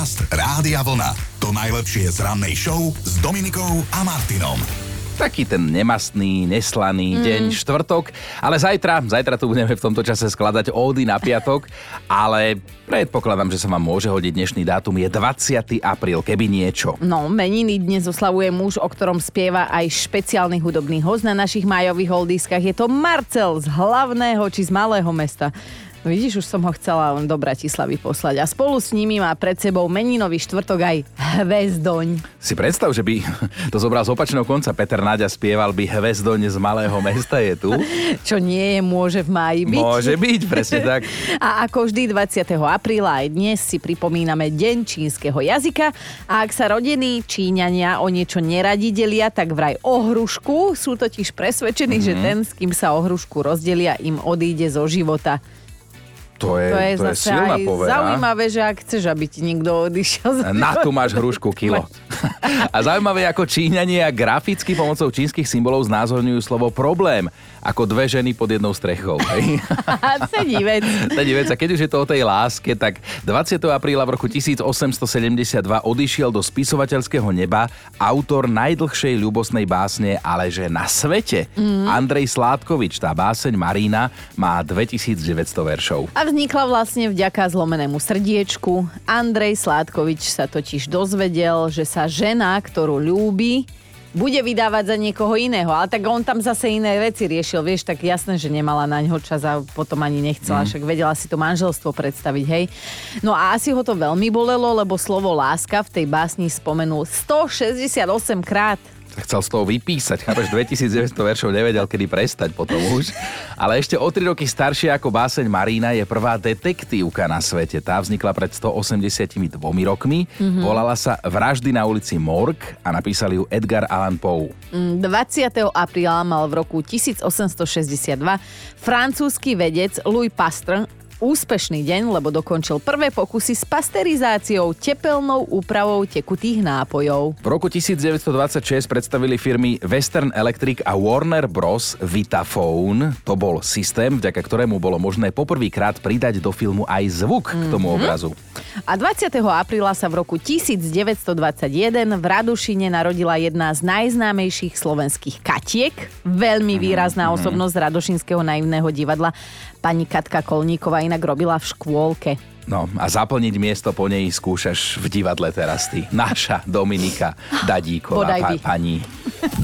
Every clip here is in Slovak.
Podcast Rádia Vlna. To najlepšie z rannej show s Dominikou a Martinom. Taký ten nemastný, neslaný mm. deň, štvrtok. Ale zajtra, zajtra tu budeme v tomto čase skladať ódy na piatok, ale predpokladám, že sa vám môže hodiť dnešný dátum. Je 20. apríl, keby niečo. No, meniny dnes oslavuje muž, o ktorom spieva aj špeciálny hudobný host na našich majových oldiskách. Je to Marcel z hlavného či z malého mesta. No vidíš, už som ho chcela len do Bratislavy poslať. A spolu s nimi má pred sebou meninový štvrtok aj Hvezdoň. Si predstav, že by to zobral z opačného konca. Peter Náďa spieval by Hvezdoň z malého mesta je tu. Čo nie je, môže v máji byť. Môže byť, presne tak. A ako vždy 20. apríla aj dnes si pripomíname Deň čínskeho jazyka. A ak sa rodení Číňania o niečo neradi delia, tak vraj o hrušku. Sú totiž presvedčení, mm-hmm. že ten, s kým sa o hrušku rozdelia, im odíde zo života. To je, to je, to je silná aj povera. zaujímavé, že ak chceš, aby ti niekto odišiel. Na tu máš hrušku kilo. A zaujímavé, ako Číňania graficky pomocou čínskych symbolov znázorňujú slovo problém, ako dve ženy pod jednou strechou. Sedí vec. Sedí vec. A keď už je to o tej láske, tak 20. apríla v roku 1872 odišiel do spisovateľského neba autor najdlhšej ľubosnej básne, ale že na svete. Mm. Andrej Sládkovič, tá báseň Marína, má 2900 veršov. A vznikla vlastne vďaka zlomenému srdiečku. Andrej Sládkovič sa totiž dozvedel, že sa žena, ktorú ľúbi, bude vydávať za niekoho iného. Ale tak on tam zase iné veci riešil, vieš, tak jasné, že nemala na ňo čas a potom ani nechcela, mm. však vedela si to manželstvo predstaviť, hej. No a asi ho to veľmi bolelo, lebo slovo láska v tej básni spomenul 168 krát chcel z toho vypísať, chápeš, 2900 veršov nevedel, kedy prestať potom už. Ale ešte o 3 roky staršia ako báseň Marína je prvá detektívka na svete. Tá vznikla pred 182 rokmi. Mm-hmm. Volala sa Vraždy na ulici Morg a napísali ju Edgar Allan Poe. 20. Mm, apríla mal v roku 1862 francúzsky vedec Louis Pasteur úspešný deň, lebo dokončil prvé pokusy s pasterizáciou tepelnou úpravou tekutých nápojov. V roku 1926 predstavili firmy Western Electric a Warner Bros. Vitaphone. To bol systém, vďaka ktorému bolo možné poprvýkrát pridať do filmu aj zvuk mm-hmm. k tomu mhm. obrazu. A 20. apríla sa v roku 1921 v Radušine narodila jedna z najznámejších slovenských katiek, veľmi mhm, výrazná mm-hmm. osobnosť Radošinského naivného divadla, pani Katka Kolníková inak robila v škôlke. No a zaplniť miesto po nej skúšaš v divadle teraz ty. Naša Dominika Dadíková, pa, pani.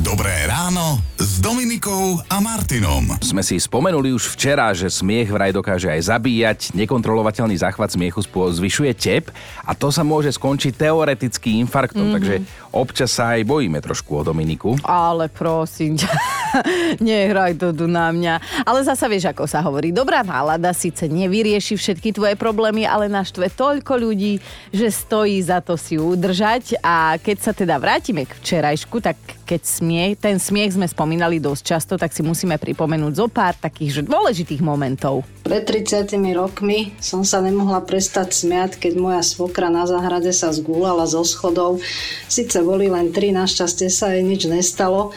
Dobré ráno s Dominikou a Martinom. Sme si spomenuli už včera, že smiech vraj dokáže aj zabíjať, nekontrolovateľný záchvat smiechu zvyšuje tep a to sa môže skončiť teoreticky infarktom, mm-hmm. takže občas sa aj bojíme trošku o Dominiku. Ale prosím ťa, nehraj to tu na mňa. Ale zasa vieš, ako sa hovorí, dobrá nálada síce nevyrieši všetky tvoje problémy, ale naštve toľko ľudí, že stojí za to si udržať a keď sa teda vrátime k včerajšku, tak keď smiech, ten smiech sme spomínali dosť často, tak si musíme pripomenúť zo pár takých dôležitých momentov. Pred 30 rokmi som sa nemohla prestať smiať, keď moja svokra na záhrade sa zgúlala zo schodov. Sice boli len tri, našťastie sa jej nič nestalo,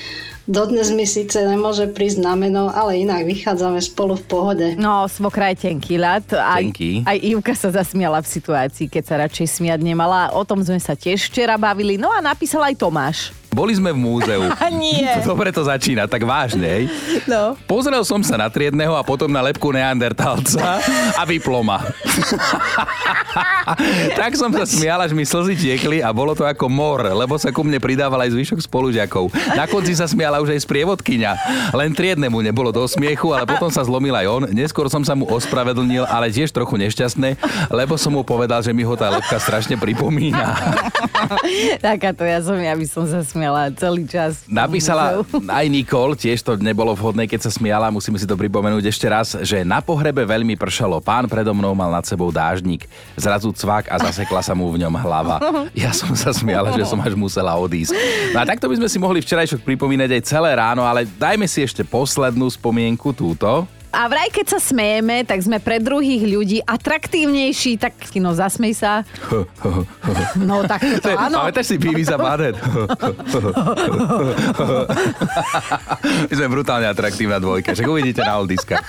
Dodnes mi síce nemôže prísť na meno, ale inak vychádzame spolu v pohode. No, svokra je tenký ľad. Aj, tenký. aj Ivka sa zasmiala v situácii, keď sa radšej smiať nemala. O tom sme sa tiež včera bavili. No a napísal aj Tomáš. Boli sme v múzeu. Nie. Dobre to začína, tak vážne, hej? No. Pozrel som sa na triedného a potom na lepku neandertalca a vyploma. tak som sa smial, až mi slzy tiekli a bolo to ako mor, lebo sa ku mne pridával aj zvyšok spolužiakov. Na konci sa smiala už aj sprievodkyňa. Len triednemu nebolo do smiechu, ale potom sa zlomil aj on. Neskôr som sa mu ospravedlnil, ale tiež trochu nešťastné, lebo som mu povedal, že mi ho tá lepka strašne pripomína. Takáto ja som, ja by som sa smial smiala celý čas. Napísala aj Nikol, tiež to nebolo vhodné, keď sa smiala, musíme si to pripomenúť ešte raz, že na pohrebe veľmi pršalo. Pán predo mnou mal nad sebou dážnik. Zrazu cvak a zasekla sa mu v ňom hlava. Ja som sa smiala, že som až musela odísť. No a takto by sme si mohli včerajšok pripomínať aj celé ráno, ale dajme si ešte poslednú spomienku túto. A vraj, keď sa smejeme, tak sme pre druhých ľudí atraktívnejší, tak no zasmej sa. No tak to áno. Pamätáš si Beavis a Butthead? My sme brutálne atraktívna dvojka, však uvidíte na oldiska.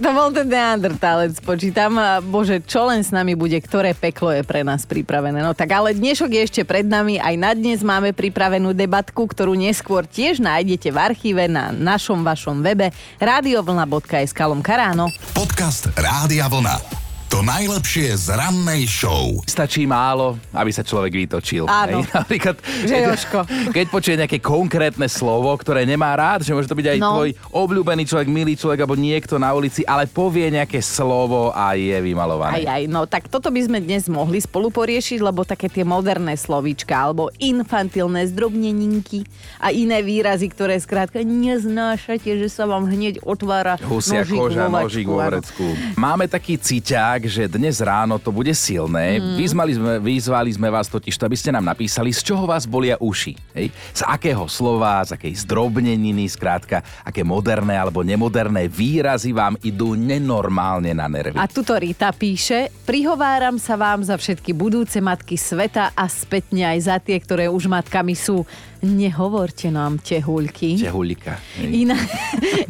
To bol ten neandertálec, počítam. Bože, čo len s nami bude, ktoré peklo je pre nás pripravené. No tak ale dnešok je ešte pred nami, aj na dnes máme pripravenú debatku, ktorú neskôr tiež nájdete v archíve na našom vašom webe radiovlna.sk Lomka ráno. Podcast Rádia Vlna. To najlepšie z rannej show. Stačí málo, aby sa človek vytočil. Áno. Hej? Napríklad, Že Jožko. keď počuje nejaké konkrétne slovo, ktoré nemá rád, že môže to byť aj No. tvoj obľúbený človek, milý človek alebo niekto na ulici, ale povie nejaké slovo a je Aj, vymalované. aj, no tak toto by sme dnes mohli spolu poriešiť, lebo také tie moderné slovíčka alebo infantilné zdrobneninky a iné výrazy, ktoré skrátka neznášate, že sa vám hneď otvára Husia nožík koža, vo nožík vo vrecku. Máme taký cíťak, že dnes ráno to bude silné. Vyzvali, sme, vyzvali sme vás totiž, aby ste nám napísali, z čoho vás bolia uši. Hej? Z akého slova, z akej zdrobneniny, skrátka, aké moderné alebo nemoderné výrazy vám idú nenormálne na nervy. A tuto Rita píše, prihováram sa vám za všetky budúce matky sveta a spätne aj za tie, ktoré už matkami sú. Nehovorte nám, tehuľky. Tehulika. Hej. Inak,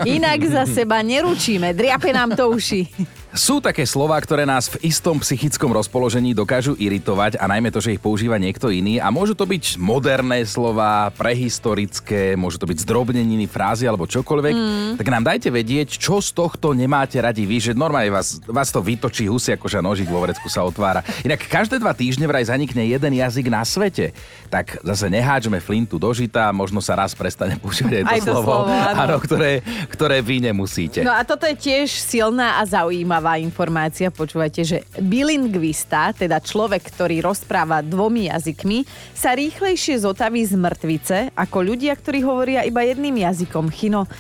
inak za seba neručíme, driape nám to uši. Sú také slová, ktoré nás v istom psychickom rozpoložení dokážu iritovať a najmä to, že ich používa niekto iný. A môžu to byť moderné slova, prehistorické, môžu to byť zdrobneniny, frázy alebo čokoľvek. Mm. Tak nám dajte vedieť, čo z tohto nemáte radi vy, že normálne vás, vás to vytočí husia, akože nožík vo vrecku sa otvára. Inak každé dva týždne vraj zanikne jeden jazyk na svete. Tak zase neháčme flintu do žita, možno sa raz prestane používať aj to, Aj to slovo, slovo, áno, ktoré, ktoré vy nemusíte. No a toto je tiež silná a zaujímavá informácia. Počúvajte, že bilingvista, teda človek, ktorý rozpráva dvomi jazykmi, sa rýchlejšie zotaví z mŕtvice ako ľudia, ktorí hovoria iba jedným jazykom. Chino,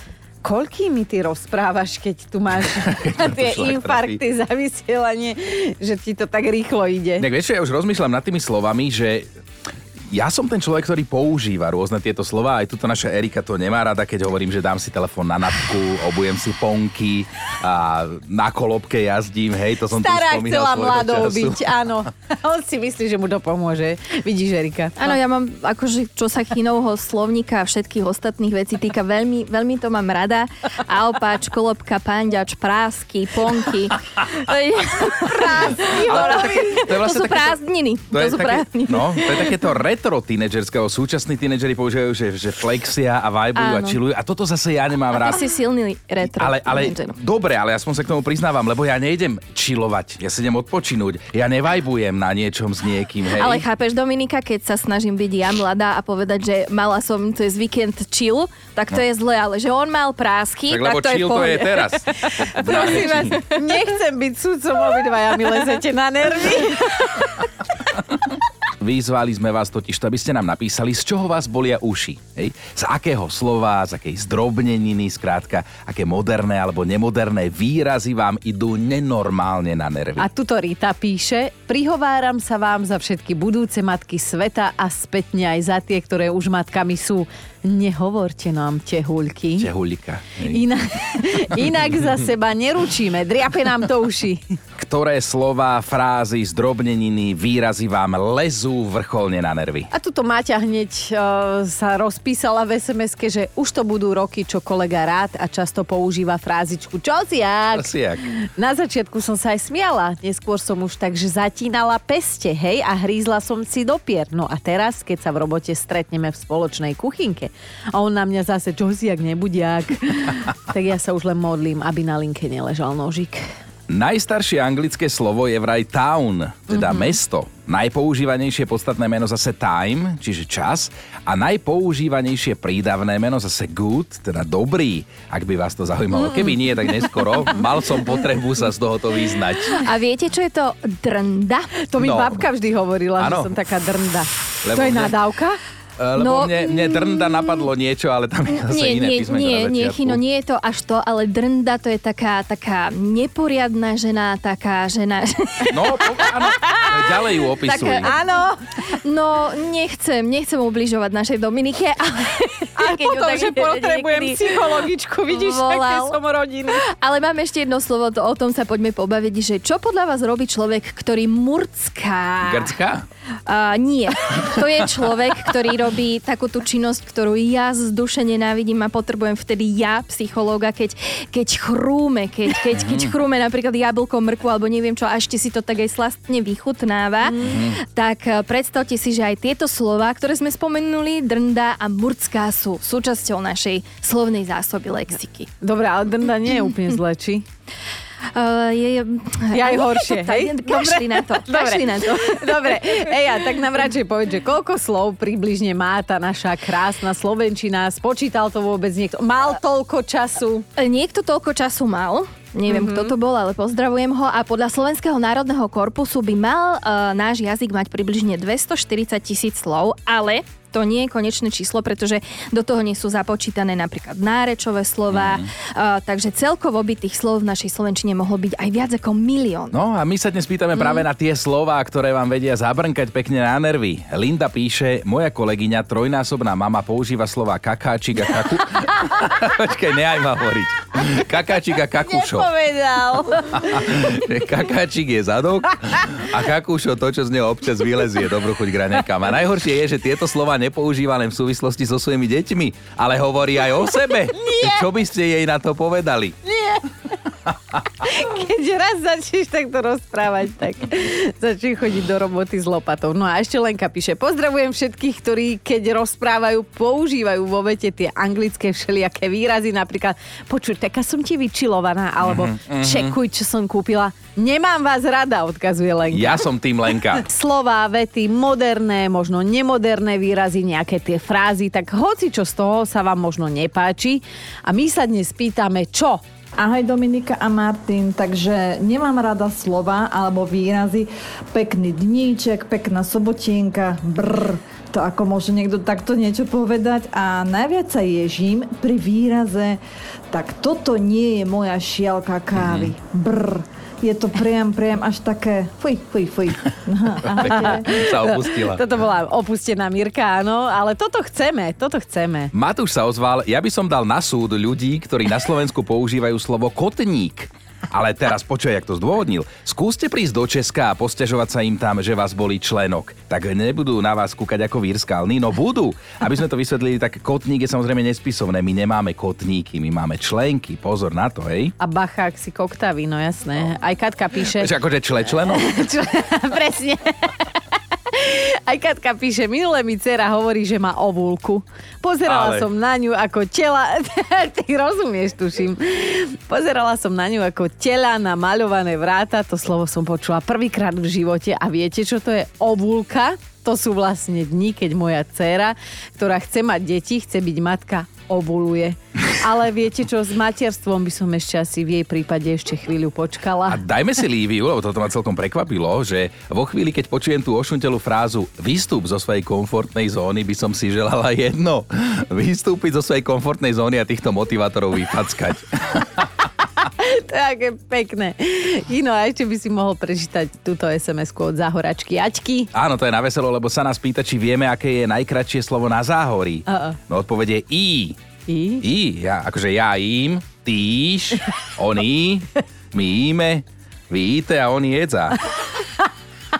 koľkými ty rozprávaš, keď tu máš tie infarkty za vysielanie, že ti to tak rýchlo ide? Tak vieš, ja už rozmýšľam nad tými slovami, že ja som ten človek, ktorý používa rôzne tieto slova. Aj tuto naša Erika to nemá rada, keď hovorím, že dám si telefón na napku, obujem si ponky a na kolobke jazdím. Hej, to som Stará tu spomínal chcela mladou času. byť, áno. On si myslí, že mu to pomôže. Vidíš, Erika? Áno, ja mám, akože čo sa chinovho slovníka a všetkých ostatných vecí týka, veľmi, veľmi to mám rada. Alpáč, kolobka, panďač, prásky, ponky. To, je, Ale to, to, to vlastne sú prázdniny. To, je sú také, prázdniny. no, to je takéto retro tínedžerského. Súčasní tínedžeri používajú, že, že flexia a vibrujú a chillujú. A toto zase ja nemám A rád. ty si silný retro. Ale, ale teenager. dobre, ale aspoň sa k tomu priznávam, lebo ja nejdem čilovať, ja si idem odpočinúť. Ja nevajbujem na niečom s niekým, hej. Ale chápeš, Dominika, keď sa snažím byť ja mladá a povedať, že mala som cez víkend chill, tak to je zle, ale že on mal prásky, tak lebo tak to je v chill to je teraz. Prosím vás, nechcem byť sudcom, obidvaja mi lezete na nervy. Vyzvali sme vás totiž, aby ste nám napísali, z čoho vás bolia uši. Hej? Z akého slova, z akej zdrobneniny, skrátka, aké moderné alebo nemoderné výrazy vám idú nenormálne na nervy. A tuto Rita píše, prihováram sa vám za všetky budúce matky sveta a spätne aj za tie, ktoré už matkami sú. Nehovorte nám, tehuľky. Tehulika. Hej. Inak, inak za seba neručíme, driape nám to uši. Ktoré slova, frázy, zdrobneniny, výrazy vám lezú vrcholne na nervy? A tuto Maťa hneď uh, sa rozpísala v sms že už to budú roky, čo kolega rád a často používa frázičku Čo si jak. Na začiatku som sa aj smiala, neskôr som už takže zatínala peste, hej, a hrízla som si do pier. No a teraz, keď sa v robote stretneme v spoločnej kuchynke a on na mňa zase, čo si jak nebudiak, tak ja sa už len modlím, aby na linke neležal nožik. Najstaršie anglické slovo je vraj town, teda mm-hmm. mesto. Najpoužívanejšie podstatné meno zase time, čiže čas. A najpoužívanejšie prídavné meno zase good, teda dobrý, ak by vás to zaujímalo. Keby nie, tak neskoro. Mal som potrebu sa z tohoto vyznať. A viete, čo je to drnda? To mi No. babka vždy hovorila, Áno. že som taká drnda. Lebo to je nadávka? Lebo No, mne, mne drnda napadlo niečo, ale tam je zase Nie, iné nie, písmenko nie, nie. Chino, nie je to až to, ale drnda to je taká, taká neporiadná žena, taká žena... No, po, áno, ďalej ju opisuj. Taká- Áno, No, nechcem, nechcem ubližovať našej Dominike, ale... a keď potom, tak že potrebujem niekedy psychologičku, vidíš, aké volal. som rodiny. Ale mám ešte jedno slovo, to, o tom sa poďme pobaviť, že čo podľa vás robí človek, ktorý murcká? Grcka? Uh, nie. To je človek, ktorý robí takú tú činnosť, ktorú ja z duše nenávidím a potrebujem vtedy ja, psychológa, keď, keď chrúme, keď, keď, keď chrúme napríklad jablko, mrku alebo neviem čo, a ešte si to tak aj slastne vychutnáva, tak eh, predstavte si, že aj tieto slova, ktoré sme spomenuli, drnda a murcká sú súčasťou našej slovnej zásoby lexiky. Dobre, ale drnda nie je úplne zle, či? Uh, je, Je aj horšie, hej? Kašli na to, kašli na to. Dobre, Eja, tak nám radšej povedz, že koľko slov približne má tá naša krásna Slovenčina? Spočítal to vôbec niekto? Mal toľko času? Niekto toľko času mal, neviem mm-hmm. kto to bol, ale pozdravujem ho a podľa Slovenského národného korpusu by mal uh, náš jazyk mať približne 240 tisíc slov, ale to nie je konečné číslo, pretože do toho nie sú započítané napríklad nárečové slova, mm. uh, takže celkovo by tých slov v našej Slovenčine mohlo byť aj viac ako milión. No a my sa dnes pýtame práve na tie slova, ktoré vám vedia zabrnkať pekne na nervy. Linda píše, moja kolegyňa, trojnásobná mama, používa slova kakáčik a kaku... Počkaj, nehaj ma hovoriť. Kakáčik a kakušo. Nepovedal. Kakáčik je zadok a kakušo to, čo z neho občas vylezie. Dobrú chuť k raňajkám. A najhoršie je, že tieto slova nepoužíva len v súvislosti so svojimi deťmi, ale hovorí aj o sebe. Čo by ste jej na to povedali? Keď raz začneš takto rozprávať, tak začne chodiť do roboty s lopatou. No a ešte Lenka píše, pozdravujem všetkých, ktorí keď rozprávajú, používajú vo vete tie anglické všelijaké výrazy, napríklad počuj, taká som ti vyčilovaná, alebo Mhm, čekuj, čo som kúpila. Nemám vás rada, odkazuje Lenka. Ja som tým Lenka. Slová, vety, moderné, možno nemoderné výrazy, nejaké tie frázy, tak hoci čo z toho sa vám možno nepáči. A my sa dnes pýtame, čo Ahoj Dominika a Martin, takže nemám rada slova alebo výrazy. Pekný dníček, pekná sobotienka, brr. To ako môže niekto takto niečo povedať? A najviac sa ježím pri výraze tak toto nie je moja šialka kávy, brr. Je to priam, priam až také fuj, fuj, fuj. Sa opustila. Toto bola opustená Mirka, áno, ale toto chceme, toto chceme. Matúš sa ozval, ja by som dal na súd ľudí, ktorí na Slovensku používajú slovo kotník. Ale teraz počuj, jak to zdôvodnil. Skúste prísť do Česka a posťažovať sa im tam, že vás bolí členok. Tak nebudú na vás kúkať ako vír skalný, no budú. Aby sme to vysvetlili, tak kotník je samozrejme nespisovné. My nemáme kotníky, my máme členky. Pozor na to, hej. A bacha, ak si koktavý, no jasné. Aj Katka píše... Že akože čle členok? Čo, presne. Aj Katka píše, minule mi dcera hovorí, že má ovúlku. Pozerala Ale- som na ňu ako tela... Ty rozumieš, tuším. Pozerala som na ňu ako tela na maľované vráta. To slovo som počula prvýkrát v živote. A viete, čo to je ovúlka? To sú vlastne dni, keď moja dcéra, ktorá chce mať deti, chce byť matka, ovuluje. Ale viete čo, s materstvom by som ešte asi v jej prípade ešte chvíľu počkala. A dajme si Líviu, lebo toto ma celkom prekvapilo, že vo chvíli, keď počujem tú ošuntelú frázu výstup zo svojej komfortnej zóny, by som si želala jedno. Vystúpiť zo svojej komfortnej zóny a týchto motivátorov vypackať. To je aké pekné. Ino, a ešte by si mohol prečítať túto SMS-ku od Zahoračky Aťky. Áno, to je na veselo, lebo sa nás pýta, či vieme, aké je najkratšie slovo na záhorí. A-a. No odpovede je I. I? I, ja, akože ja im, týš, oni, my íme, vy jíte a oni jedza.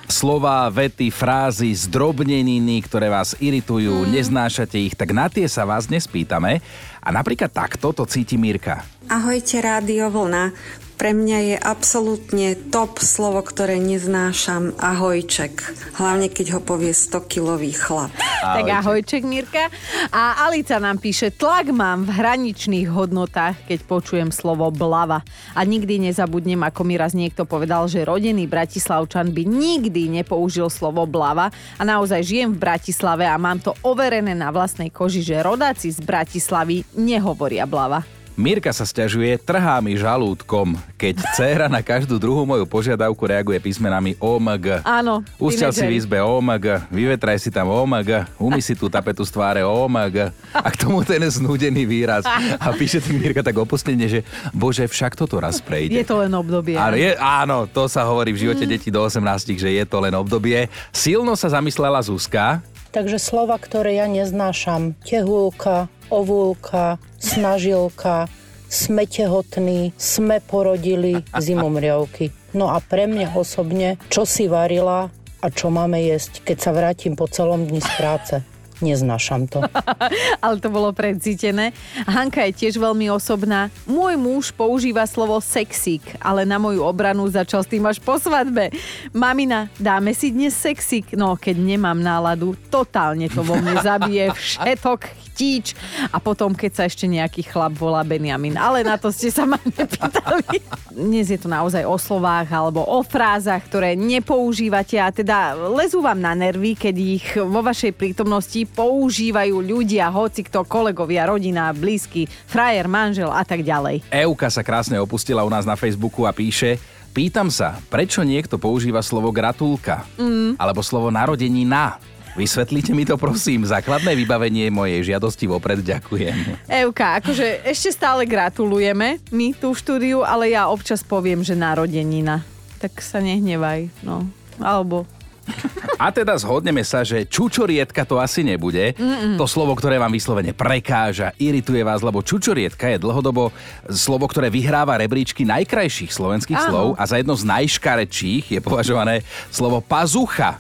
Slova, vety, frázy, zdrobneniny, ktoré vás iritujú, neznášate ich, tak na tie sa vás dnes pýtame. A napríklad takto to cíti Mirka. Ahojte, Rádio Vlna. Pre mňa je absolútne top slovo, ktoré neznášam, ahojček. Hlavne, keď ho povie 100-kilový chlap. Tak ahojček, Mirka. A Alica nám píše, tlak mám v hraničných hodnotách, keď počujem slovo blava. A nikdy nezabudnem, ako mi raz niekto povedal, že rodený Bratislavčan by nikdy nepoužil slovo blava. A naozaj žijem v Bratislave a mám to overené na vlastnej koži, že rodáci z Bratislavy nehovoria blava. Mirka sa stiažuje, trhá mi žalúdkom, keď dcéra na každú druhú moju požiadavku reaguje písmenami OMG. Áno, Ustiaľ si v izbe OMG, vyvetraj si tam OMG, umy si tú tapetu z tváre OMG a k tomu ten znúdený výraz. A píše tým Mirka tak opustenie, že bože, však toto raz prejde. Je to len obdobie. Áno, je, áno, to sa hovorí v živote detí do 18, že je to len obdobie. Silno sa zamyslela Zuzka, Takže slova, ktoré ja neznášam, tehulka, ovulka, snažilka, sme tehotní, sme porodili, zimomriavky. No a pre mňa osobne, čo si varila a čo máme jesť, keď sa vrátim po celom dni z práce. Neznášam to. ale to bolo predsítené. Hanka je tiež veľmi osobná. Môj muž používa slovo sexík, ale na moju obranu začal s tým až po svadbe. Mamina, dáme si dnes sexík? No, keď nemám náladu, totálne to vo mne zabije všetok chtíč. A potom, keď sa ešte nejaký chlap volá Benjamin. Ale na to ste sa ma nepýtali. Dnes je to naozaj o slovách alebo o frázach, ktoré nepoužívate a teda lezú vám na nervy, keď ich vo vašej prítomnosti používajú ľudia, hoci kto, kolegovia, rodina, blízky, frajer, manžel a tak ďalej. Euka sa krásne opustila u nás na Facebooku a píše Pýtam sa, prečo niekto používa slovo gratulka? Mm. Alebo slovo narodení na? Vysvetlite mi to prosím. Základné vybavenie mojej žiadosti vopred ďakujem. Evka, akože ešte stále gratulujeme my tú štúdiu, ale ja občas poviem, že narodenina. Tak sa nehnevaj, no. Alebo A teda zhodneme sa, že čučorietka to asi nebude. Mm-mm. To slovo, ktoré vám vyslovene prekáža, irituje vás, lebo čučorietka je dlhodobo slovo, ktoré vyhráva rebríčky najkrajších slovenských Áno. slov a za jedno z najškarečích je považované slovo pazucha.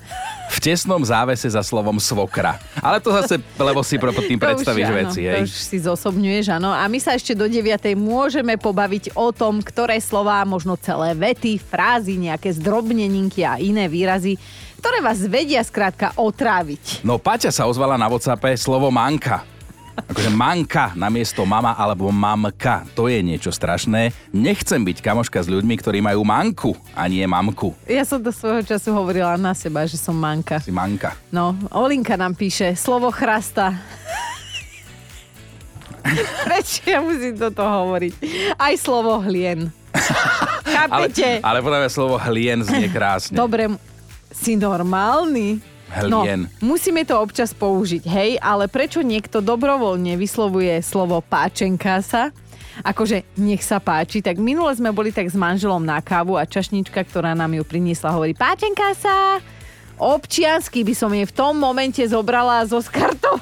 V tesnom závese za slovom svokra. Ale to zase, lebo si pro tým To predstavíš už, áno, veci, To hej. už si zosobňuješ, áno. A my sa ešte do 9. môžeme pobaviť o tom, ktoré slová, možno celé vety, frázy, nejaké zdrobneninky a iné výrazy, ktoré vás vedia skrátka otráviť. No Paťa sa ozvala na Whatsappe slovo manka. Akože manka namiesto mama alebo mamka, to je niečo strašné. Nechcem byť kamoška s ľuďmi, ktorí majú manku a nie mamku. Ja som do svojho času hovorila na seba, že som manka. Si manka. No, Olinka nám píše, slovo chrasta. Prečo ja musím toto hovoriť? Aj slovo hlien. Ale, Chápete? ale podľa mňa slovo hlien znie krásne. Dobre, si normálny? No, musíme to občas použiť, hej, ale prečo niekto dobrovoľne vyslovuje slovo páčenka sa? Akože nech sa páči, tak minule sme boli tak s manželom na kávu a čašnička, ktorá nám ju priniesla, hovorí páčenka sa. Občiansky by som jej v tom momente zobrala zo skartov.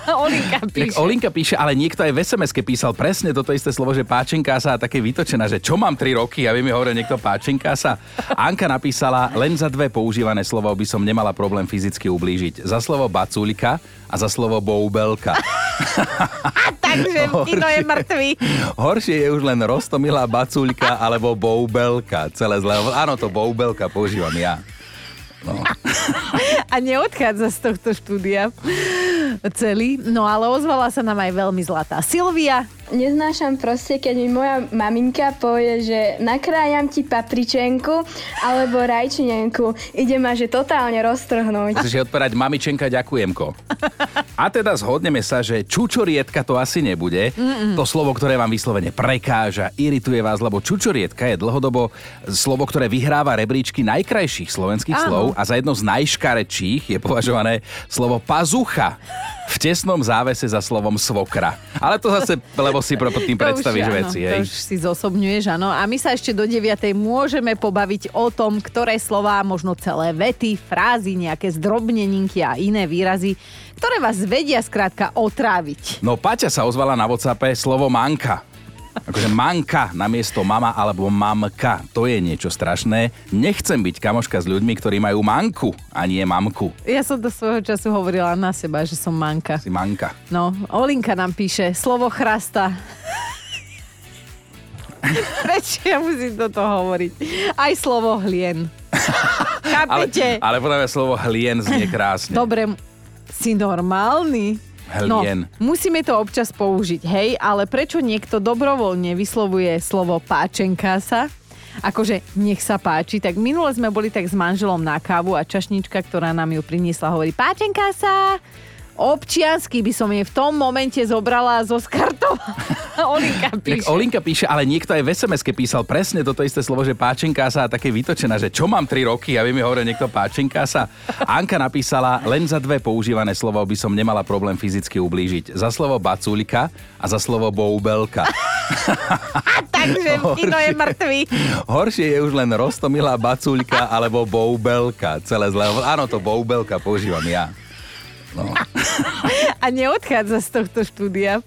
Olinka Tak píše. Olinka píše, ale niekto aj v sms písal presne toto isté slovo, že páčenká sa a také vytočená, že čo mám 3 roky a vy mi hovorí niekto páčenká sa. Anka napísala, len za dve používané slovo by som nemala problém fyzicky ublížiť. Za slovo bacúľka a za slovo boubelka. Takže Tino je mŕtvý. Horšie je už len rostomilá bacúľka alebo boubelka. Celé zle. Áno, to boubelka používam ja. No. A neodchádza z tohto štúdia celý. No ale ozvala sa nám aj veľmi zlatá Silvia. Neznášam proste, keď mi moja maminka povie, že nakrájam ti papričenku alebo rajčinenku. Ide ma, že totálne roztrhnúť. Chceš odperať mamičenka, ďakujem,ko. A teda zhodneme sa, že čučorietka to asi nebude. Mm-mm. To slovo, ktoré vám vyslovene prekáža, irituje vás, lebo čučorietka je dlhodobo slovo, ktoré vyhráva rebríčky najkrajších slovenských Áno. slov a za jedno z najškarečích je považované slovo pazucha. V tesnom závese za slovom svokra. Ale to zase, lebo si pro tým To už, predstavíš áno, veci, To už si zosobňuješ, áno. A my sa ešte do 9. môžeme pobaviť o tom, ktoré slová, možno celé vety, frázy, nejaké zdrobneninky a iné výrazy, ktoré vás vedia skrátka otráviť. No Paťa sa ozvala na Whatsappe slovo manka. Akože manka namiesto mama alebo mamka, to je niečo strašné. Nechcem byť kamoška s ľuďmi, ktorí majú manku a nie mamku. Ja som do svojho času hovorila na seba, že som manka. Si manka. No, Olinka nám píše, slovo chrasta. Prečo ja musím toto hovoriť? Aj slovo hlien. Ale, Chápete? ale podľa mňa slovo hlien znie krásne. Dobre, si normálny? No, musíme to občas použiť, hej, ale prečo niekto dobrovoľne vyslovuje slovo páčenka sa? Akože nech sa páči, tak minule sme boli tak s manželom na kávu a čašnička, ktorá nám ju priniesla, hovorí páčenka sa. Občiansky by som jej v tom momente zobrala zo skartov. Olinka Tak píše. Olinka píše, ale niekto aj v sms písal presne toto isté slovo, že páčenká sa a také vytočená, že čo mám 3 roky a vy mi hovorí niekto páčenká sa. Anka napísala, len za dve používané slovo by som nemala problém fyzicky ublížiť. Za slovo bacúľka a za slovo boubelka. Takže Kino je mŕtvý. Horšie je už len rostomilá bacúľka alebo boubelka. Celé zle. Áno, to boubelka používam ja. No. A neodchádza z tohto štúdia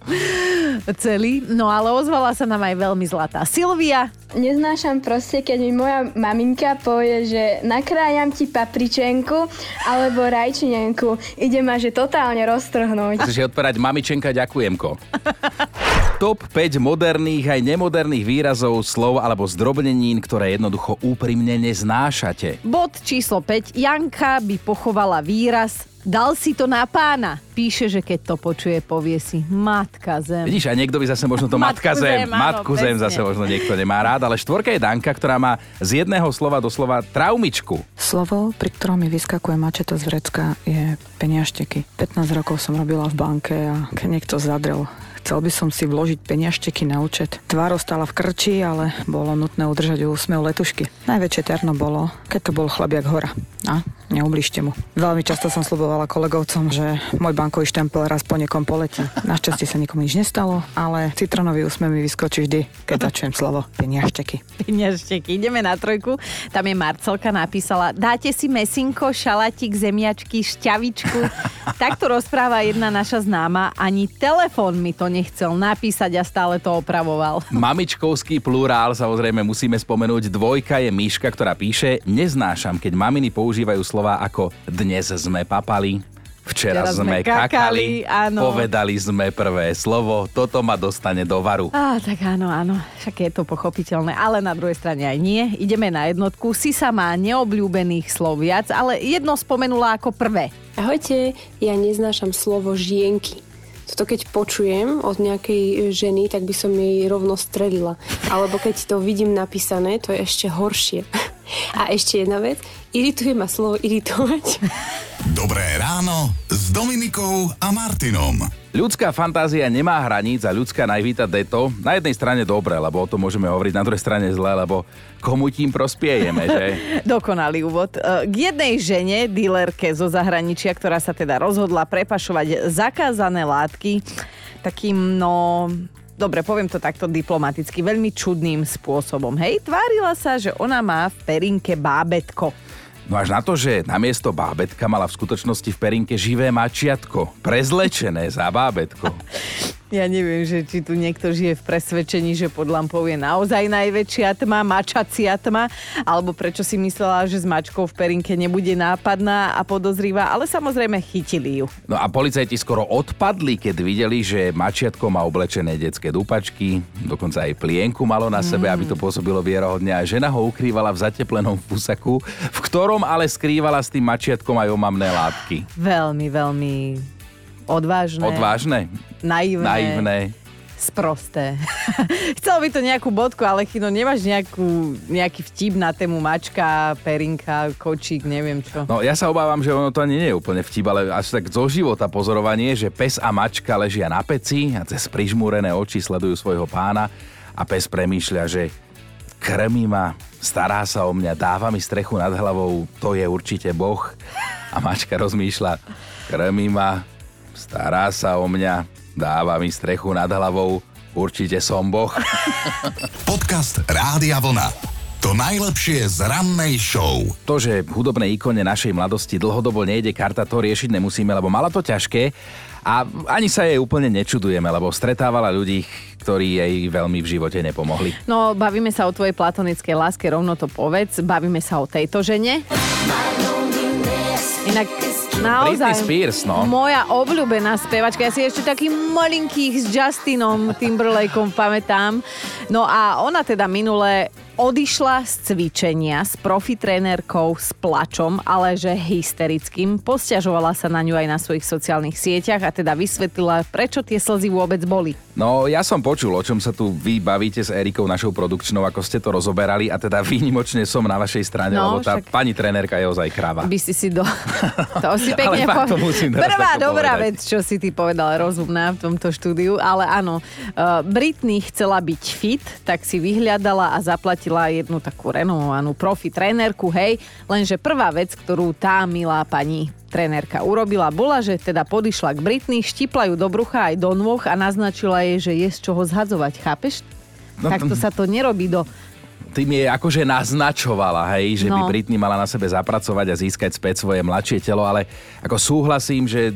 celý. No ale ozvala sa nám aj veľmi zlatá Silvia. Neznášam proste, keď mi moja maminka povie, že nakrájam ti papričenku alebo rajčinenku. Ide ma, že totálne roztrhnúť. Chceš jej odpovedať, mamičenka, ďakujemko. Top 5 moderných aj nemoderných výrazov, slov alebo zdrobnenín, ktoré jednoducho úprimne neznášate. Bod číslo 5. Janka by pochovala výraz Dal si to na pána. Píše, že keď to počuje, povie si Matka zem. Vidíš, a niekto by zase možno to Matku matka zem, zem, áno, matku zem zase možno niekto nemá rád, ale štvorka je Danka, ktorá má z jedného slova doslova traumičku. Slovo, pri ktorom mi vyskakuje mačeta z vrecka, je peniašteky. 15 rokov som robila v banke a keď niekto zadrel, chcel by som si vložiť peniašteky na účet. Tvár ostala v krči, ale bolo nutné udržať úsmev letušky. Najväčšie terno bolo, keď to bol chlabiak hora. A neubližte mu. Veľmi často som slubovala kolegovcom, že môj bankový štempel raz po niekom poletí. Našťastie sa nikomu nič nestalo, ale citronový úsmev mi vyskočí vždy, keď začujem slovo peniašteky. Peňažteky. Ideme na trojku. Tam je Marcelka napísala, dáte si mesinko, šalatík, zemiačky, šťavičku. Takto rozpráva jedna naša známa. Ani telefón mi to nechcel napísať a stále to opravoval. Mamičkovský plurál, samozrejme musíme spomenúť. Dvojka je Míška, ktorá píše, neznášam, keď maminy používajú slova ako dnes sme papali, Včera Včera sme sme kakali, kakali, áno. povedali sme prvé slovo, toto ma dostane do varu. Á, tak áno, áno, však je to pochopiteľné, ale na druhej strane aj nie. Ideme na jednotku. Sisa má neobľúbených slov viac, ale jedno spomenula ako prvé. Ahojte, ja neznášam slovo žienky. Toto keď počujem od nejakej ženy, tak by som jej rovno strelila. Alebo keď to vidím napísané, to je ešte horšie. A ešte jedna vec, irituje ma slovo iritovať. Dobré ráno s Dominikou a Martinom. Ľudská fantázia nemá hraníc a ľudská najvíta deto. Na jednej strane dobre, lebo o tom môžeme hovoriť, na druhej strane zle, lebo komu tým prospiejeme, že? Dokonalý úvod. E, K jednej žene, dílerke zo zahraničia, ktorá sa teda rozhodla prepašovať zakázané látky takým, no... Dobre, poviem to takto diplomaticky, veľmi čudným spôsobom. Hej, tvárila sa, že ona má v perinke bábetko. No až na to, že namiesto bábetka mala v skutočnosti v perinke živé mačiatko, prezlečené za bábetko. Ja neviem, že či tu niekto žije v presvedčení, že pod lampou je naozaj najväčšia tma, mačacia tma, alebo prečo si myslela, že s mačkou v perinke nebude nápadná a podozrivá, ale samozrejme chytili ju. No a policajti skoro odpadli, keď videli, že mačiatko má oblečené detské dúpačky, dokonca aj plienku malo na sebe, Mm. aby to pôsobilo vierohodne a žena ho ukrývala v zateplenom fusaku, v ktorom ale skrývala s tým mačiatkom aj omamné látky. Veľmi, veľmi odvážne. Odvážne? Naivné. Naivné. Sprosté. Chcelo by to nejakú bodku, ale Chino, nemáš nejakú, nejaký vtip na tému mačka, perinka, kočík, neviem čo. No ja sa obávam, že ono to ani nie je úplne vtip, ale až tak zo života pozorovanie, že pes a mačka ležia na peci a cez prižmúrené oči sledujú svojho pána a pes premýšľa, že krmí ma, stará sa o mňa, dáva mi strechu nad hlavou, to je určite Boh. A mačka rozmýšľa, krmí ma, stará sa o mňa, dáva mi strechu nad hlavou, určite som Boh. Podcast Rádia Vlna. To najlepšie z rannej show. To, že hudobnej ikone našej mladosti dlhodobo nejde karta, to riešiť nemusíme, lebo mala to ťažké a ani sa jej úplne nečudujeme, lebo stretávala ľudí, ktorí jej veľmi v živote nepomohli. No, bavíme sa o tvojej platonickej láske, rovno to povedz. Bavíme sa o tejto žene. Inak naozaj Britney Spears, no. moja obľúbená spevačka. Ja si ešte taký malinkých s Justinom Timberlakeom pamätám. No a ona teda minule odišla z cvičenia s profi trénerkou s plačom, ale že hysterickým. Posťažovala sa na ňu aj na svojich sociálnych sieťach a teda vysvetlila, prečo tie slzy vôbec boli. No, ja som počul, o čom sa tu vy bavíte s Erikou, našou produkčnou, ako ste to rozoberali a teda výnimočne som na vašej strane, No, lebo tá však- pani trénerka je ozaj krava. By si si do... To si pekne Ale fakt to po- musím Prvá dobrá povedať. vec, čo si ty povedal, rozumná v tomto štúdiu, ale áno, uh, Britney chcela byť fit, tak si vyhľadala a zaplatila jednu takú renomovanú profi trénerku, hej, lenže prvá vec, ktorú tá milá pani trénerka urobila, bola, že teda podišla k Britney, štipla ju do brucha aj do nôh a naznačila jej, že je z čoho zhadzovať, chápeš? No, Takto sa to nerobí do Tým je akože naznačovala, hej, že by No. Britney mala na sebe zapracovať a získať späť svoje mladšie telo, ale ako súhlasím, že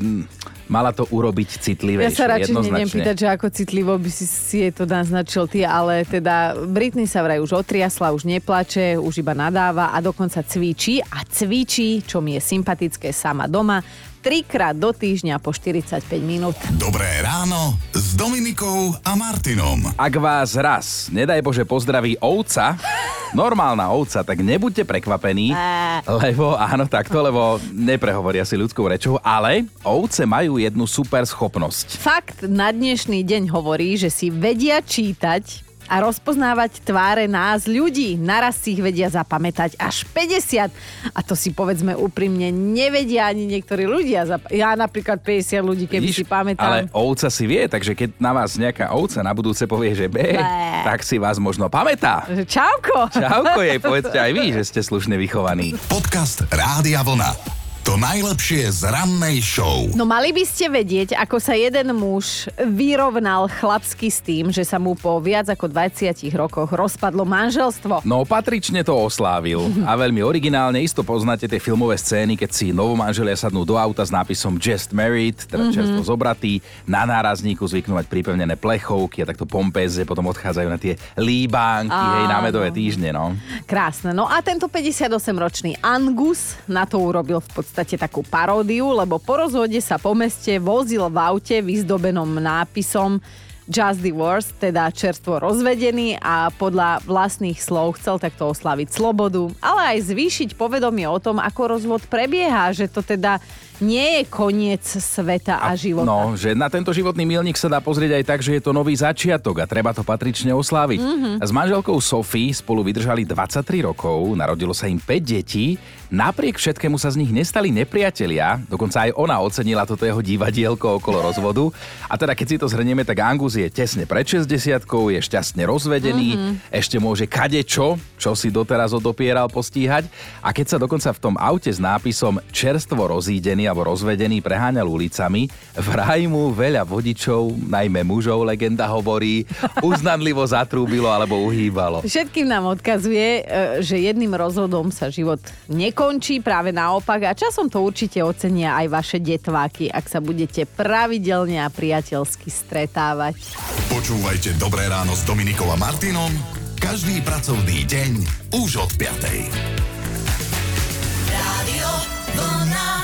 mala to urobiť Ja citlivejšie, sa radšej nejdem pýtať, že ako citlivo by si, si jej to naznačil ty, ale teda Britney sa vraj už otriasla, už neplače, už iba nadáva a dokonca cvičí a cvičí, čo mi je sympatické sama doma, trikrát do týždňa po 45 minút. Dobré ráno s Dominikou a Martinom. Ak vás raz, nedaj Bože, pozdraví ovca, normálna ovca, tak nebuďte prekvapení, lebo áno, takto, lebo neprehovoria si ľudskou rečou, ale ovce majú jednu super schopnosť. Fakt na dnešný deň hovorí, že si vedia čítať a rozpoznávať tváre nás ľudí. Naraz si ich vedia zapamätať až 50. A to si povedzme úprimne nevedia ani niektorí ľudia. Zap- ja napríklad 50 ľudí, keby si Ale pamätám. ovca si vie, takže keď na vás nejaká ovca na budúce povie, že B, Bé. tak si vás možno pamätá. Čauko! Čauko jej, povedzte aj vy, že ste slušne vychovaní. Podcast Rádia Vlna. To najlepšie z rannej show. No mali by ste vedieť, ako sa jeden muž vyrovnal chlapsky s tým, že sa mu po viac ako 20 rokoch rozpadlo manželstvo. No patrične to oslávil a veľmi originálne. Isto poznáte tie filmové scény, keď si novomanželia sadnú do auta s nápisom Just Married, teda Mhm. čerstvo zobratý. Na nárazníku zvyknú mať pripevnené plechovky a takto pompéze potom odchádzajú na tie líbánky, hej, na medové týždne, no. Krásne. No a tento 58-ročný Angus na to urobil v podstate takú paródiu, lebo po rozhode sa po meste vozil v aute vyzdobenom nápisom Just Divorced, teda čerstvo rozvedený a podľa vlastných slov chcel takto oslaviť slobodu, ale aj zvýšiť povedomie o tom, ako rozvod prebieha, že to teda nie je koniec sveta a, života. No, že na tento životný milník sa dá pozrieť aj tak, že je to nový začiatok a treba to patrične osláviť. Mhm. S manželkou Sophie spolu vydržali 23 rokov, narodilo sa im 5 detí, napriek všetkému sa z nich nestali nepriatelia, dokonca aj ona ocenila toto jeho divadielko okolo rozvodu. A teda keď si to zhrnieme, tak Angus je tesne pred 60 je šťastne rozvedený, Mhm. ešte môže kadečo, čo si doteraz odopieral postíhať a keď sa dokonca v tom aute s nápisom čerstvo rozídený alebo rozvedený preháňal ulicami. Vraj mu veľa vodičov, najmä mužov, legenda hovorí, uznanlivo zatrúbilo alebo uhýbalo. Všetkým nám odkazuje, e, že jedným rozhodom sa život nekončí, práve naopak. A časom to určite ocenia aj vaše detváky, ak sa budete pravidelne a priateľsky stretávať. Počúvajte Dobré ráno s Dominikom a Martinom každý pracovný deň už od 5. Rádio Vlna.